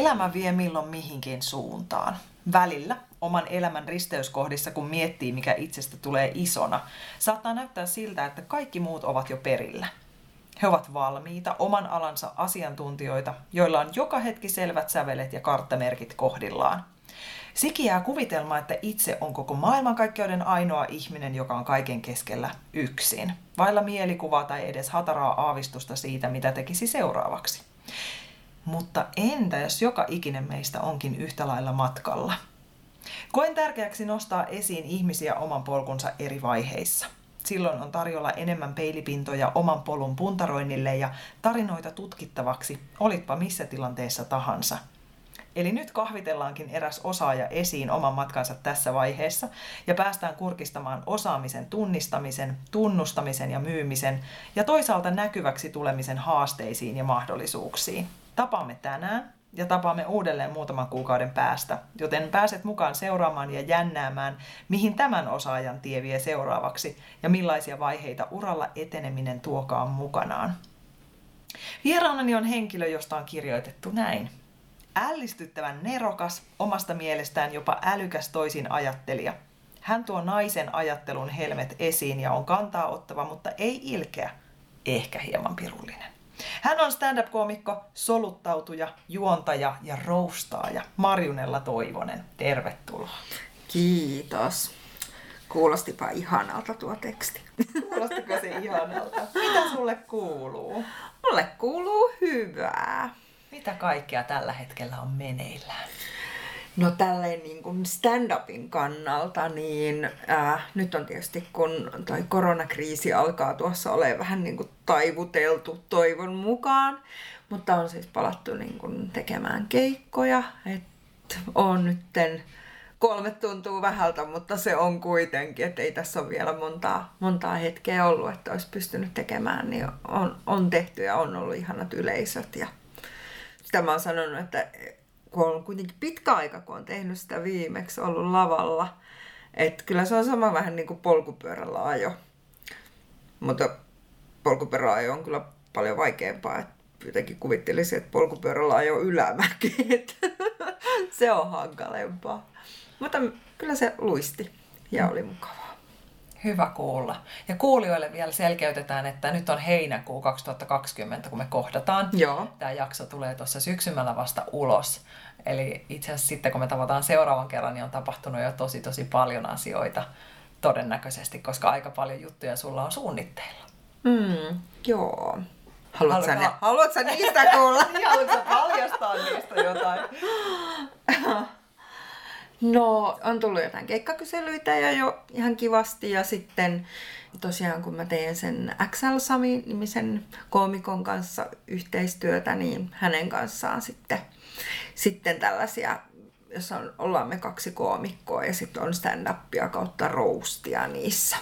Elämä vie milloin mihinkin suuntaan. Välillä oman elämän risteyskohdissa, kun miettii, mikä itsestä tulee isona, saattaa näyttää siltä, että kaikki muut ovat jo perillä. He ovat valmiita, oman alansa asiantuntijoita, joilla on joka hetki selvät sävelet ja karttamerkit kohdillaan. Siki jää kuvitelma, että itse on koko maailmankaikkeuden ainoa ihminen, joka on kaiken keskellä yksin, vailla mielikuvaa tai edes hataraa aavistusta siitä, mitä tekisi seuraavaksi. Mutta entä jos joka ikinen meistä onkin yhtä lailla matkalla? Koen tärkeäksi nostaa esiin ihmisiä oman polkunsa eri vaiheissa. Silloin on tarjolla enemmän peilipintoja oman polun puntaroinnille ja tarinoita tutkittavaksi, olitpa missä tilanteessa tahansa. Eli nyt kahvitellaankin eräs osaaja esiin oman matkansa tässä vaiheessa ja päästään kurkistamaan osaamisen tunnistamisen, tunnustamisen ja myymisen ja toisaalta näkyväksi tulemisen haasteisiin ja mahdollisuuksiin. Tapaamme tänään ja tapaamme uudelleen muutaman kuukauden päästä, joten pääset mukaan seuraamaan ja jännäämään, mihin tämän osaajan tie vie seuraavaksi ja millaisia vaiheita uralla eteneminen tuokaan mukanaan. Vieraanani on henkilö, josta on kirjoitettu näin. Ällistyttävän nerokas, omasta mielestään jopa älykäs toisin ajattelija. Hän tuo naisen ajattelun helmet esiin ja on kantaa ottava, mutta ei ilkeä, ehkä hieman pirullinen. Hän on stand-up-koomikko, soluttautuja, juontaja ja roustaaja Marjunella Toivonen. Tervetuloa. Kiitos. Kuulostipa ihanalta tuo teksti. Kuulostiko se ihanalta? Mitä sulle kuuluu? Mulle kuuluu hyvää. Mitä kaikkea tällä hetkellä on meneillään? No tälleen niin kuin stand-upin kannalta, niin äh, nyt on tietysti kun toi koronakriisi alkaa tuossa ole vähän niin kuin taivuteltu toivon mukaan, mutta on siis palattu niin kuin tekemään keikkoja, että on nytten kolme tuntuu vähältä, mutta se on kuitenkin, että ei tässä ole vielä montaa, montaa hetkeä ollut, että olisi pystynyt tekemään, niin on, on tehty ja on ollut ihanat yleisöt ja sitä mä oon sanonut, että kun on kuitenkin pitkä aika, kun on tehnyt sitä viimeksi, ollut lavalla. Että kyllä se on sama vähän niin kuin polkupyörällä ajo. Mutta polkupyörällä ajo on kyllä paljon vaikeampaa. Että jotenkin kuvittelisin, että polkupyörällä ajo ylämäki. se on hankalempaa. Mutta kyllä se luisti ja oli mukavaa. Hyvä kuulla. Ja kuulijoille vielä selkeytetään, että nyt on heinäkuu 2020, kun me kohdataan. Joo. Tämä jakso tulee tuossa syksymällä vasta ulos. Eli itse asiassa sitten, kun me tavataan seuraavan kerran, niin on tapahtunut jo tosi tosi paljon asioita todennäköisesti, koska aika paljon juttuja sulla on suunnitteilla. Mm, joo. Haluatko, Haluatko, ne, haluatko niistä kuulla? niin, haluatko paljastaa niistä jotain? No, on tullut jotain keikkakyselyitä ja jo ihan kivasti. Ja sitten tosiaan kun mä teen sen XL Sami-nimisen koomikon kanssa yhteistyötä, niin hänen kanssaan sitten, sitten tällaisia, jos on, ollaan me kaksi koomikkoa ja sitten on stand-upia kautta roustia niissä.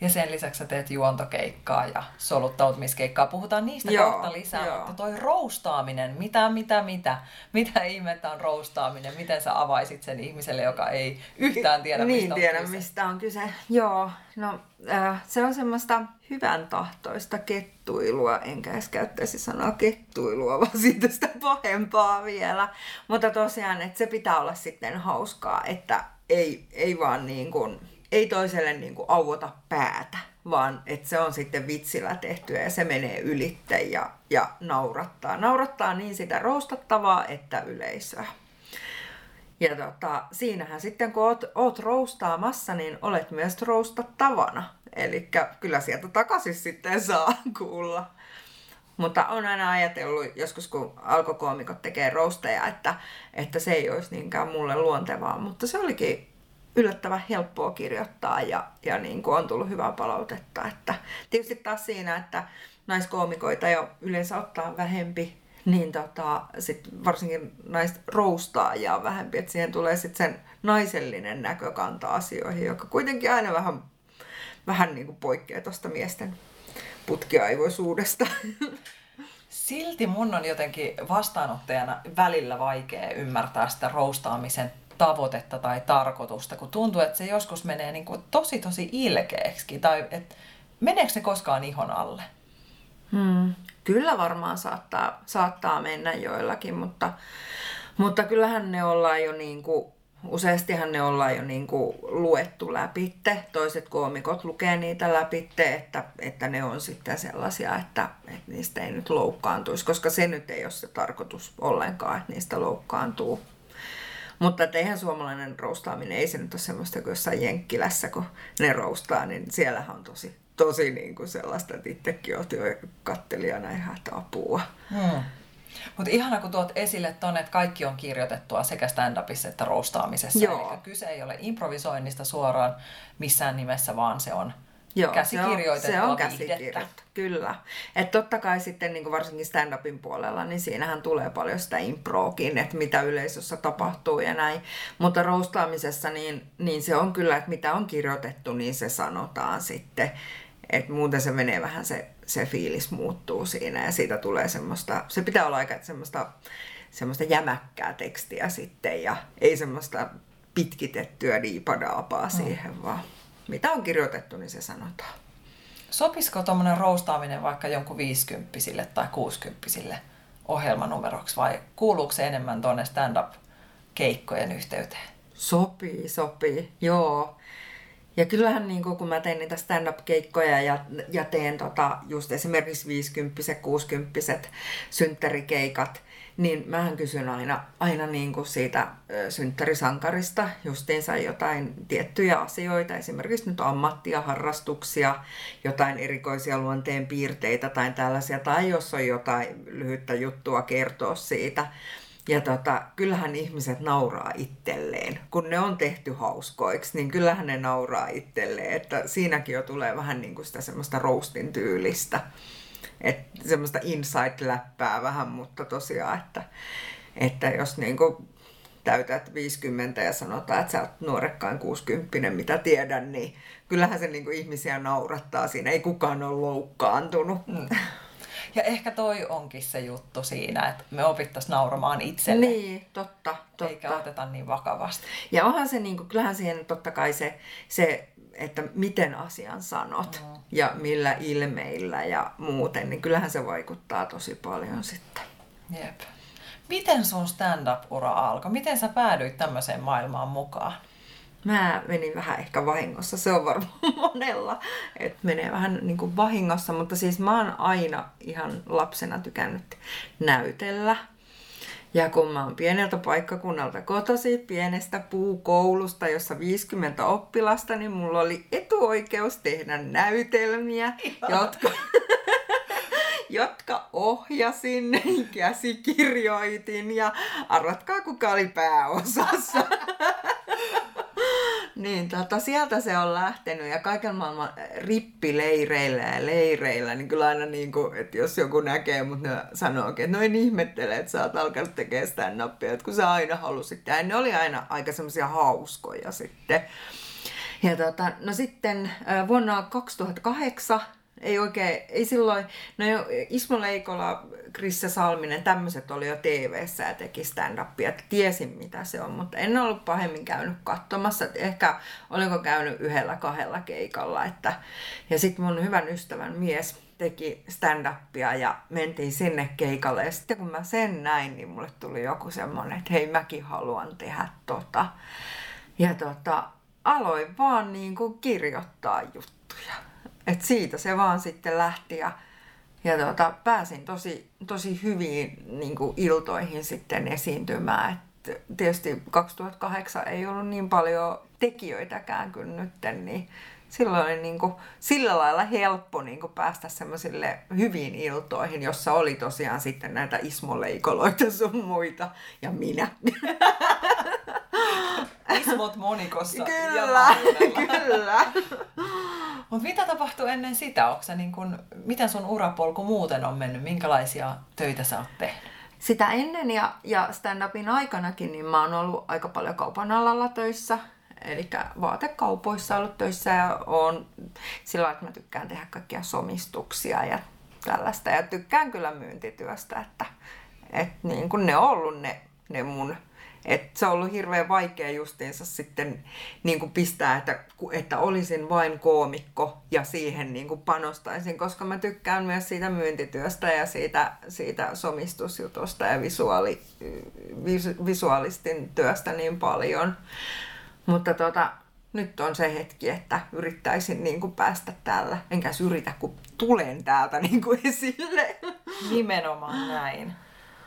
Ja sen lisäksi sä teet juontokeikkaa ja soluttautumiskeikkaa. Puhutaan niistä joo, kohta lisää, joo. mutta toi roustaaminen, mitä, mitä, mitä, mitä ihmettä on roustaaminen? Miten sä avaisit sen ihmiselle, joka ei yhtään tiedä, niin, mistä on tiedä, kyse? mistä on kyse. Joo, no äh, se on semmoista hyvän tahtoista kettuilua, enkä edes käyttäisi sanaa kettuilua, vaan siitä sitä pahempaa vielä. Mutta tosiaan, että se pitää olla sitten hauskaa, että ei, ei vaan niin kuin ei toiselle niin kuin auota päätä, vaan että se on sitten vitsillä tehtyä ja se menee ylitte ja, ja naurattaa. Naurattaa niin sitä roustattavaa että yleisöä. Ja tota, siinähän sitten kun oot, oot roustaamassa, niin olet myös roustattavana. Eli kyllä sieltä takaisin sitten saa kuulla. Mutta on aina ajatellut, joskus kun alkokoomikot tekee rousteja, että, että se ei olisi niinkään mulle luontevaa. Mutta se olikin yllättävän helppoa kirjoittaa ja, ja niin kuin on tullut hyvää palautetta. Että tietysti taas siinä, että naiskoomikoita jo yleensä ottaa vähempi, niin tota, sit varsinkin naista roustaajia on vähempi, että siihen tulee sitten sen naisellinen näkökanta asioihin, joka kuitenkin aina vähän, vähän niin kuin poikkeaa tuosta miesten putkiaivoisuudesta. Silti mun on jotenkin vastaanottajana välillä vaikea ymmärtää sitä roustaamisen tavoitetta tai tarkoitusta, kun tuntuu, että se joskus menee niin kuin tosi tosi ilkeäksi, tai että meneekö se koskaan ihon alle? Hmm. Kyllä varmaan saattaa, saattaa mennä joillakin, mutta, mutta kyllähän ne ollaan jo niin kuin, useastihan ne ollaan jo niin kuin luettu läpitte. Toiset koomikot lukee niitä läpitte, että, että ne on sitten sellaisia, että, että niistä ei nyt loukkaantuisi, koska se nyt ei ole se tarkoitus ollenkaan, että niistä loukkaantuu. Mutta että eihän suomalainen roustaaminen, ei se nyt ole semmoista kuin jossain Jenkkilässä, kun ne roustaa, niin siellähän on tosi tosi niin kuin sellaista, että itsekin olet jo kattelijana ihan, että apua. Hmm. Mutta ihana, kun tuot esille tuonne, että kaikki on kirjoitettua sekä stand-upissa että roostaamisessa. Joo. Eli kyse ei ole improvisoinnista suoraan missään nimessä, vaan se on Joo, käsikirjoitettua se on, se on käsikirjoitettu, kyllä. Että totta kai sitten niin varsinkin stand-upin puolella, niin siinähän tulee paljon sitä improakin, että mitä yleisössä tapahtuu ja näin. Mutta roostaamisessa, niin, niin se on kyllä, että mitä on kirjoitettu, niin se sanotaan sitten. Et muuten se menee vähän se, se fiilis muuttuu siinä ja siitä tulee semmoista, se pitää olla aika semmoista, semmoista jämäkkää tekstiä sitten ja ei semmoista pitkitettyä diipadaapaa mm. siihen vaan. Mitä on kirjoitettu, niin se sanotaan. Sopisiko tuommoinen roustaaminen vaikka jonkun 50 tai 60 ohjelmanumeroksi vai kuuluuko se enemmän tuonne stand-up-keikkojen yhteyteen? Sopii, sopii, joo. Ja kyllähän niin kun mä teen niitä stand-up-keikkoja ja, ja teen tota, just esimerkiksi 50 60 synttärikeikat, niin mähän kysyn aina, aina niin kuin siitä synttärisankarista justiinsa jotain tiettyjä asioita, esimerkiksi nyt ammattia, harrastuksia, jotain erikoisia luonteen piirteitä tai tällaisia, tai jos on jotain lyhyttä juttua kertoa siitä. Ja tota, kyllähän ihmiset nauraa itselleen. Kun ne on tehty hauskoiksi, niin kyllähän ne nauraa itselleen. Että siinäkin jo tulee vähän niin kuin sitä semmoista roastin tyylistä. Että semmoista insight-läppää vähän, mutta tosiaan, että, että jos niin kuin täytät 50 ja sanotaan, että sä oot nuorekkaan 60, mitä tiedän, niin kyllähän se niin kuin ihmisiä naurattaa siinä. Ei kukaan ole loukkaantunut. Mm. Ja ehkä toi onkin se juttu siinä, että me opittaisiin nauramaan itselle. Niin, totta, totta. Eikä oteta niin vakavasti. Ja onhan se, niin kuin, kyllähän siihen totta kai se, se että miten asian sanot mm. ja millä ilmeillä ja muuten, niin kyllähän se vaikuttaa tosi paljon sitten. Jep. Miten sun stand-up-ura alkoi? Miten sä päädyit tämmöiseen maailmaan mukaan? Mä menin vähän ehkä vahingossa, se on varmaan monella, että menee vähän niin kuin vahingossa, mutta siis mä oon aina ihan lapsena tykännyt näytellä. Ja kun mä oon pieneltä paikkakunnalta kotosi, pienestä puukoulusta, jossa 50 oppilasta, niin mulla oli etuoikeus tehdä näytelmiä, jotka, jotka ohjasin, käsikirjoitin ja arvatkaa kuka oli pääosassa. Niin, tota, sieltä se on lähtenyt ja kaiken maailman rippileireillä ja leireillä, niin kyllä aina niin kuin, että jos joku näkee mut ne sanookin, että noin ihmettelee, että sä oot alkanut tekemään stand-upia, että kun sä aina halusit tehdä. Ne oli aina aika semmoisia hauskoja sitten. Ja tota, no sitten vuonna 2008 ei oikein, ei silloin, no jo Ismo Leikola, Krissa Salminen, tämmöiset oli jo tv ja teki stand-upia, tiesin mitä se on, mutta en ollut pahemmin käynyt katsomassa, ehkä oliko käynyt yhdellä kahdella keikalla, että, ja sitten mun hyvän ystävän mies teki stand-upia ja mentiin sinne keikalle. Ja sitten kun mä sen näin, niin mulle tuli joku semmonen, että hei mäkin haluan tehdä tota. Ja tota, aloin vaan niin kuin kirjoittaa juttuja et siitä se vaan sitten lähti ja, ja tota, pääsin tosi, tosi hyviin niin kuin iltoihin sitten esiintymään. Et tietysti 2008 ei ollut niin paljon tekijöitäkään kuin nyt, niin silloin oli niin kuin, sillä lailla helppo niin kuin päästä semmoisille hyviin iltoihin, jossa oli tosiaan sitten näitä ismoleikoloita sun muita ja minä. Ismot monikossa. Kyllä, kyllä. Mutta mitä tapahtuu ennen sitä? Onko niin kun, miten sun urapolku muuten on mennyt? Minkälaisia töitä sä oot tehnyt? sitä ennen ja, ja stand-upin aikanakin, niin mä oon ollut aika paljon kaupan alalla töissä. Eli vaatekaupoissa ollut töissä ja on sillä että mä tykkään tehdä kaikkia somistuksia ja tällaista. Ja tykkään kyllä myyntityöstä, että, että niin kun ne on ollut ne, ne mun et se on ollut hirveän vaikea justiinsa sitten niin kuin pistää, että, että olisin vain koomikko ja siihen niin kuin panostaisin, koska mä tykkään myös siitä myyntityöstä ja siitä, siitä somistusjutusta ja visuaali, vis, visuaalistin työstä niin paljon. Mutta tota, nyt on se hetki, että yrittäisin niin kuin päästä täällä. Enkä yritä, kun tulen täältä niin kuin esille. Nimenomaan näin.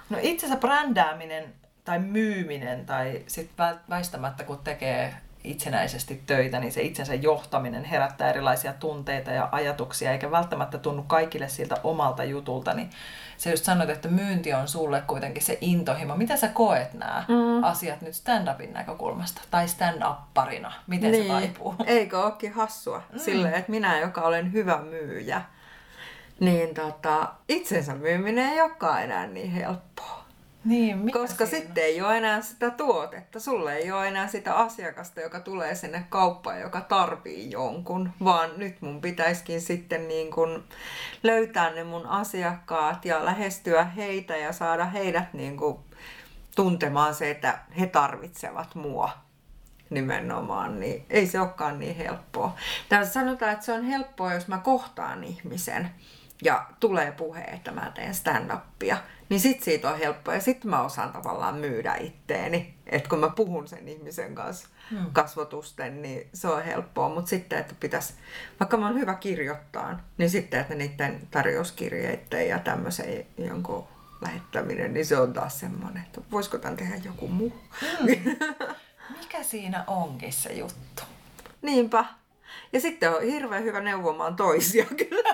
No itse asiassa brändääminen tai myyminen tai sitten väistämättä kun tekee itsenäisesti töitä, niin se itsensä johtaminen herättää erilaisia tunteita ja ajatuksia, eikä välttämättä tunnu kaikille siltä omalta jutulta, niin sä just sanoit, että myynti on sulle kuitenkin se intohimo. Mitä sä koet nämä mm. asiat nyt stand-upin näkökulmasta tai stand-upparina? Miten niin. se taipuu? Eikö olekin hassua? Mm. Silleen, että minä, joka olen hyvä myyjä, niin tota, itsensä myyminen ei olekaan enää niin helppoa. Niin, Koska siinä? sitten ei ole enää sitä tuotetta. Sulle ei ole enää sitä asiakasta, joka tulee sinne kauppaan, joka tarvii jonkun. Vaan nyt mun pitäisikin sitten niin kun löytää ne mun asiakkaat ja lähestyä heitä ja saada heidät niin kun tuntemaan se, että he tarvitsevat mua nimenomaan, niin ei se olekaan niin helppoa. Tässä sanotaan, että se on helppoa, jos mä kohtaan ihmisen ja tulee puhe, että mä teen stand-upia, niin sit siitä on helppoa. Ja sitten mä osaan tavallaan myydä itteeni. Että kun mä puhun sen ihmisen kanssa hmm. kasvotusten, niin se on helppoa. Mutta sitten, että pitäisi, vaikka mä oon hyvä kirjoittaa, niin sitten, että niiden tarjouskirjeiden ja tämmöisen jonkun lähettäminen, niin se on taas semmoinen, että voisiko tämän tehdä joku muu. Hmm. Mikä siinä onkin se juttu? Niinpä. Ja sitten on hirveän hyvä neuvomaan toisia kyllä.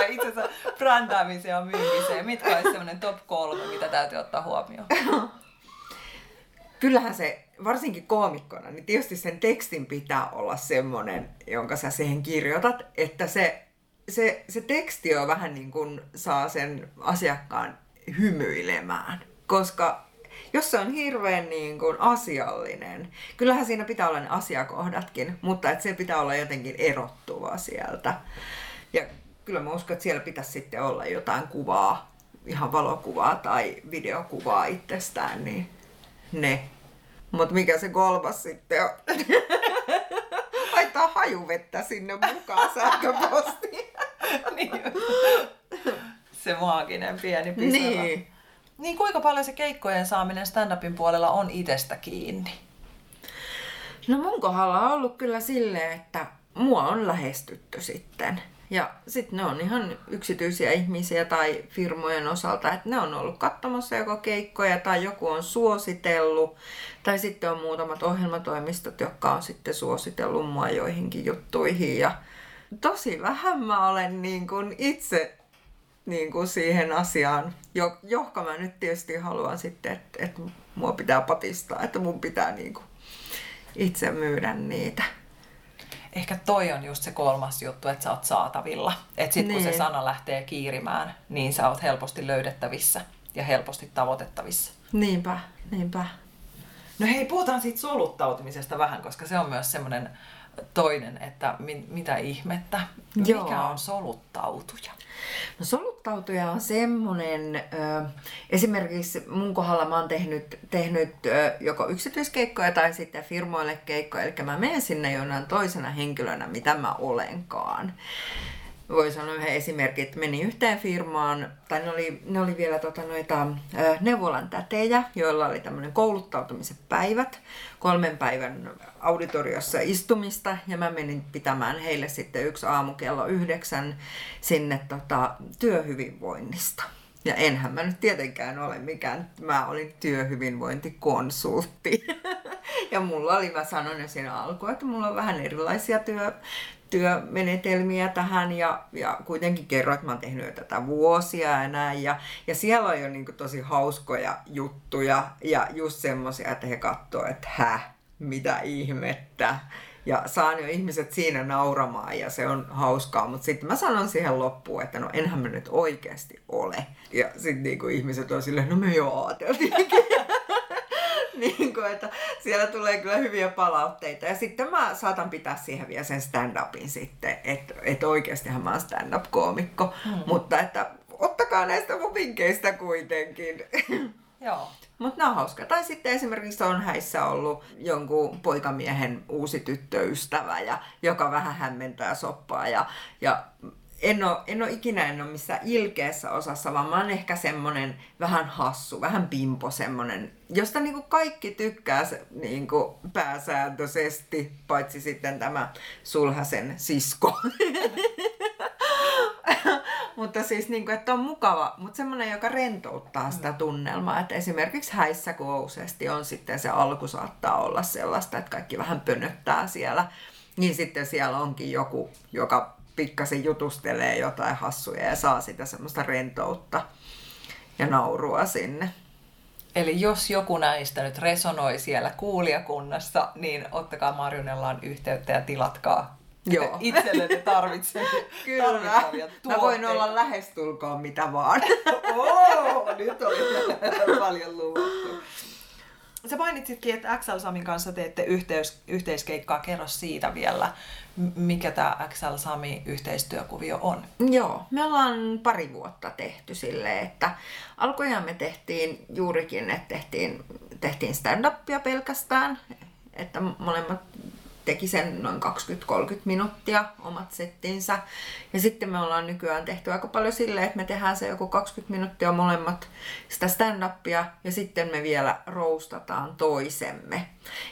Vinkkejä itsensä brändäämiseen ja myymiseen. Mitkä olisi sellainen top kolme, mitä täytyy ottaa huomioon? Kyllähän se, varsinkin koomikkona, niin tietysti sen tekstin pitää olla semmoinen, jonka sä siihen kirjoitat, että se, se, se teksti on vähän niin kuin saa sen asiakkaan hymyilemään. Koska jos se on hirveän niin kuin asiallinen, kyllähän siinä pitää olla ne asiakohdatkin, mutta että se pitää olla jotenkin erottuva sieltä. Ja kyllä mä uskon, että siellä pitäisi sitten olla jotain kuvaa, ihan valokuvaa tai videokuvaa itsestään, niin ne. Mutta mikä se kolmas sitten on? Laittaa hajuvettä sinne mukaan sähköpostiin. niin. Se maaginen pieni pisara. Niin. Niin kuinka paljon se keikkojen saaminen stand-upin puolella on itsestä kiinni? No mun kohdalla on ollut kyllä silleen, että mua on lähestytty sitten. Ja sitten ne on ihan yksityisiä ihmisiä tai firmojen osalta, että ne on ollut katsomassa joko keikkoja tai joku on suositellut. Tai sitten on muutamat ohjelmatoimistot, jotka on sitten suositellut mua joihinkin juttuihin. Ja tosi vähän mä olen niin kuin itse niin kuin siihen asiaan, johka mä nyt tietysti haluan sitten, että, että mua pitää patistaa, että mun pitää niin kuin itse myydä niitä. Ehkä toi on just se kolmas juttu, että sä oot saatavilla. Että sit niin. kun se niin. sana lähtee kiirimään, niin sä oot helposti löydettävissä ja helposti tavoitettavissa. Niinpä, niinpä. No hei, puhutaan siitä soluttautumisesta vähän, koska se on myös semmoinen toinen, että mi- mitä ihmettä, Joo. mikä on soluttautuja? No soluttautuja on semmoinen, ö, esimerkiksi mun kohdalla mä oon tehnyt, tehnyt ö, joko yksityiskeikkoja tai sitten firmoille keikkoja, eli mä menen sinne jonain toisena henkilönä, mitä mä olenkaan voi sanoa yhden esimerkin, että meni yhteen firmaan, tai ne oli, ne oli vielä tota noita, neuvolan tätejä, joilla oli tämmöinen kouluttautumisen päivät, kolmen päivän auditoriossa istumista, ja mä menin pitämään heille sitten yksi aamu kello yhdeksän sinne tota, työhyvinvoinnista. Ja enhän mä nyt tietenkään ole mikään, mä olin työhyvinvointikonsultti. ja mulla oli, mä sanoin jo siinä alkuun, että mulla on vähän erilaisia työ, työmenetelmiä tähän ja, ja kuitenkin kerroin, että mä oon tehnyt tätä vuosia ja näin. Ja, ja siellä on jo niin kuin tosi hauskoja juttuja ja just semmoisia, että he katsoo, että hä, mitä ihmettä. ja saan jo ihmiset siinä nauramaan ja se on hauskaa, mutta sitten mä sanon siihen loppuun, että no enhän mä nyt oikeasti ole. Ja sitten niinku ihmiset on silleen, no me jo ajateltiin. niin kuin, että siellä tulee kyllä hyviä palautteita. Ja sitten mä saatan pitää siihen vielä sen stand-upin sitten, että, että oikeastihan mä oon stand-up-koomikko. Mm. Mutta että ottakaa näistä mun vinkkeistä kuitenkin. Joo. Mutta nämä on hauska. Tai sitten esimerkiksi on häissä ollut jonkun poikamiehen uusi tyttöystävä, ja, joka vähän hämmentää soppaa. Ja, ja en ole, en ole ikinä en ole missään ilkeässä osassa, vaan mä oon ehkä semmonen vähän hassu, vähän pimpo semmonen, josta niinku kaikki tykkää se, niinku pääsääntöisesti, paitsi sitten tämä sulhasen sisko. mutta siis niin kuin, että on mukava, mutta semmoinen, joka rentouttaa sitä mm. tunnelmaa. Että esimerkiksi häissä kousesti on sitten se alku saattaa olla sellaista, että kaikki vähän pönöttää siellä. Niin sitten siellä onkin joku, joka pikkasen jutustelee jotain hassuja ja saa sitä semmoista rentoutta ja naurua sinne. Eli jos joku näistä nyt resonoi siellä kuulijakunnassa, niin ottakaa Marjunellaan yhteyttä ja tilatkaa Joo. itsellenne tarvitsevia Kyllä. Mä voin olla lähestulkoon mitä vaan. Oo, nyt oli paljon luvattu. Sä mainitsitkin, että XL Samin kanssa teette yhteys, yhteiskeikkaa. Kerro siitä vielä, mikä tämä XL Sami yhteistyökuvio on. Joo, me ollaan pari vuotta tehty sille, että alkujaan me tehtiin juurikin, että tehtiin, tehtiin stand-upia pelkästään, että molemmat teki sen noin 20-30 minuuttia omat settinsä. Ja sitten me ollaan nykyään tehty aika paljon silleen, että me tehdään se joku 20 minuuttia molemmat sitä stand-upia ja sitten me vielä roustataan toisemme.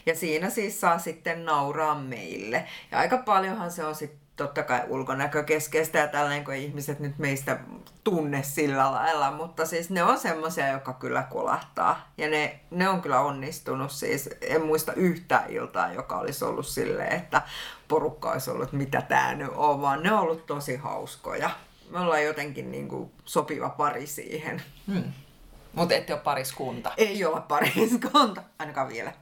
Ja siinä siis saa sitten nauraa meille. Ja aika paljonhan se on sitten totta kai ulkonäkökeskeistä ja tällainen, kun ihmiset nyt meistä tunne sillä lailla, mutta siis ne on semmoisia, jotka kyllä kolahtaa. Ja ne, ne on kyllä onnistunut siis, en muista yhtään iltaa, joka olisi ollut silleen, että porukka olisi ollut, mitä tää nyt on, vaan ne on ollut tosi hauskoja. Me ollaan jotenkin niin kuin sopiva pari siihen. Hmm. Mutta ette ole pariskunta. Ei olla pariskunta, ainakaan vielä.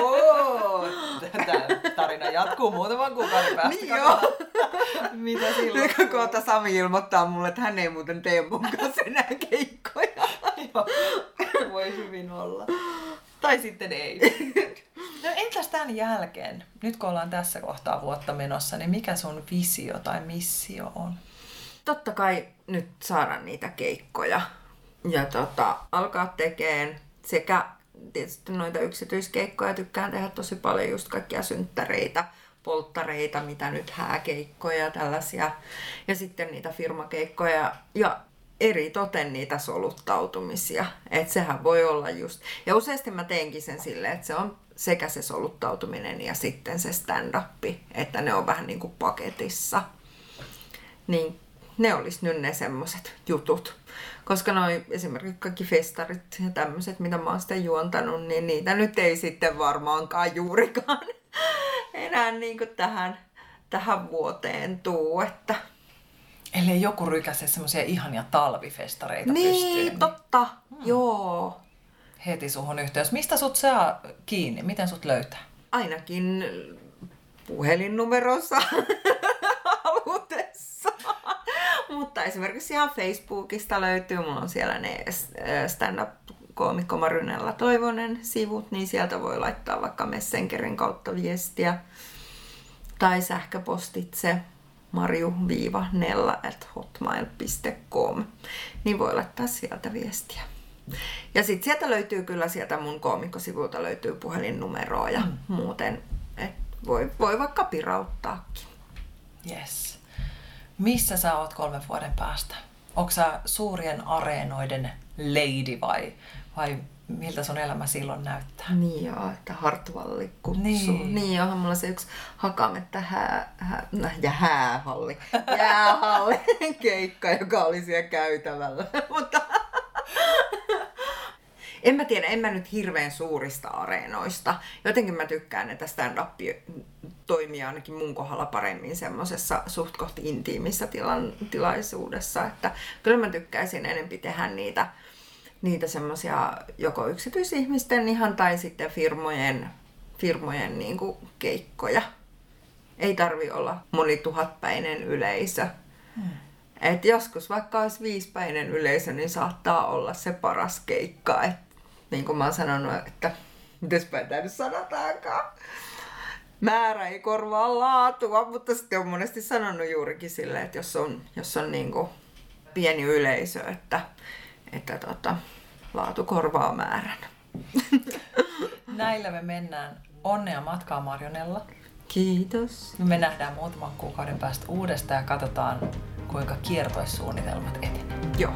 Oo, tämä tarina jatkuu muutaman kuukauden päästä. Niin joo. Mitä silloin? Nyt kohta Sami ilmoittaa mulle, että hän ei muuten tee mun kanssa enää keikkoja. joo, voi hyvin olla. Tai sitten ei. No entäs tämän jälkeen, nyt kun ollaan tässä kohtaa vuotta menossa, niin mikä sun visio tai missio on? Totta kai nyt saada niitä keikkoja ja tota, alkaa tekemään sekä tietysti noita yksityiskeikkoja tykkään tehdä tosi paljon just kaikkia synttäreitä, polttareita, mitä nyt hääkeikkoja ja tällaisia. Ja sitten niitä firmakeikkoja ja eri toten niitä soluttautumisia. Että sehän voi olla just... Ja useasti mä teenkin sen silleen, että se on sekä se soluttautuminen ja sitten se stand-up, että ne on vähän niin kuin paketissa. Niin ne olisi nyt ne semmoset jutut. Koska noi esimerkiksi kaikki festarit ja tämmöiset, mitä mä oon sitten juontanut, niin niitä nyt ei sitten varmaankaan juurikaan enää niin kuin tähän, tähän vuoteen tuu. Että... Eli joku rykäse semmoisia ihania talvifestareita niin, pystyy. Niin, totta. Hmm. Joo. Heti suhun yhteys. Mistä sut saa kiinni? Miten sut löytää? Ainakin puhelinnumerossa halutessa. Mutta esimerkiksi ihan Facebookista löytyy, mulla on siellä ne stand-up koomikko Marynella Toivonen sivut, niin sieltä voi laittaa vaikka Messengerin kautta viestiä. Tai sähköpostitse marju-nella at hotmail.com, niin voi laittaa sieltä viestiä. Ja sitten sieltä löytyy kyllä sieltä mun koomikkosivulta löytyy puhelinnumeroa ja mm. muuten, että voi, voi vaikka pirauttaakin. Yes. Missä sä oot kolmen vuoden päästä? Onko sä suurien areenoiden lady vai, vai miltä sun elämä silloin näyttää? Niin joo, että Hartvalli kutsuu. Niin. niin onhan mulla se yksi Hakametta hää, hää, no, ja häähalli, jäähalli keikka, joka oli siellä käytävällä. Mutta en mä tiedä, en mä nyt hirveän suurista areenoista. Jotenkin mä tykkään, että stand-up toimii ainakin mun kohdalla paremmin semmoisessa suht kohti intiimissä tilan, tilaisuudessa. Että kyllä mä tykkäisin enempi tehdä niitä, niitä semmoisia joko yksityisihmisten ihan tai sitten firmojen, firmojen niin kuin keikkoja. Ei tarvi olla monituhatpäinen yleisö. Hmm. Et joskus vaikka olisi viispäinen yleisö, niin saattaa olla se paras keikka. Et, niin kuin mä oon sanonut, että mitäs tämä nyt sanotaankaan määrä ei korvaa laatua, mutta sitten on monesti sanonut juurikin sille, että jos on, jos on niin kuin pieni yleisö, että, että tota, laatu korvaa määrän. Näillä me mennään. Onnea matkaa Marjonella. Kiitos. Me nähdään muutaman kuukauden päästä uudestaan ja katsotaan, kuinka kiertoissuunnitelmat etenevät. Joo.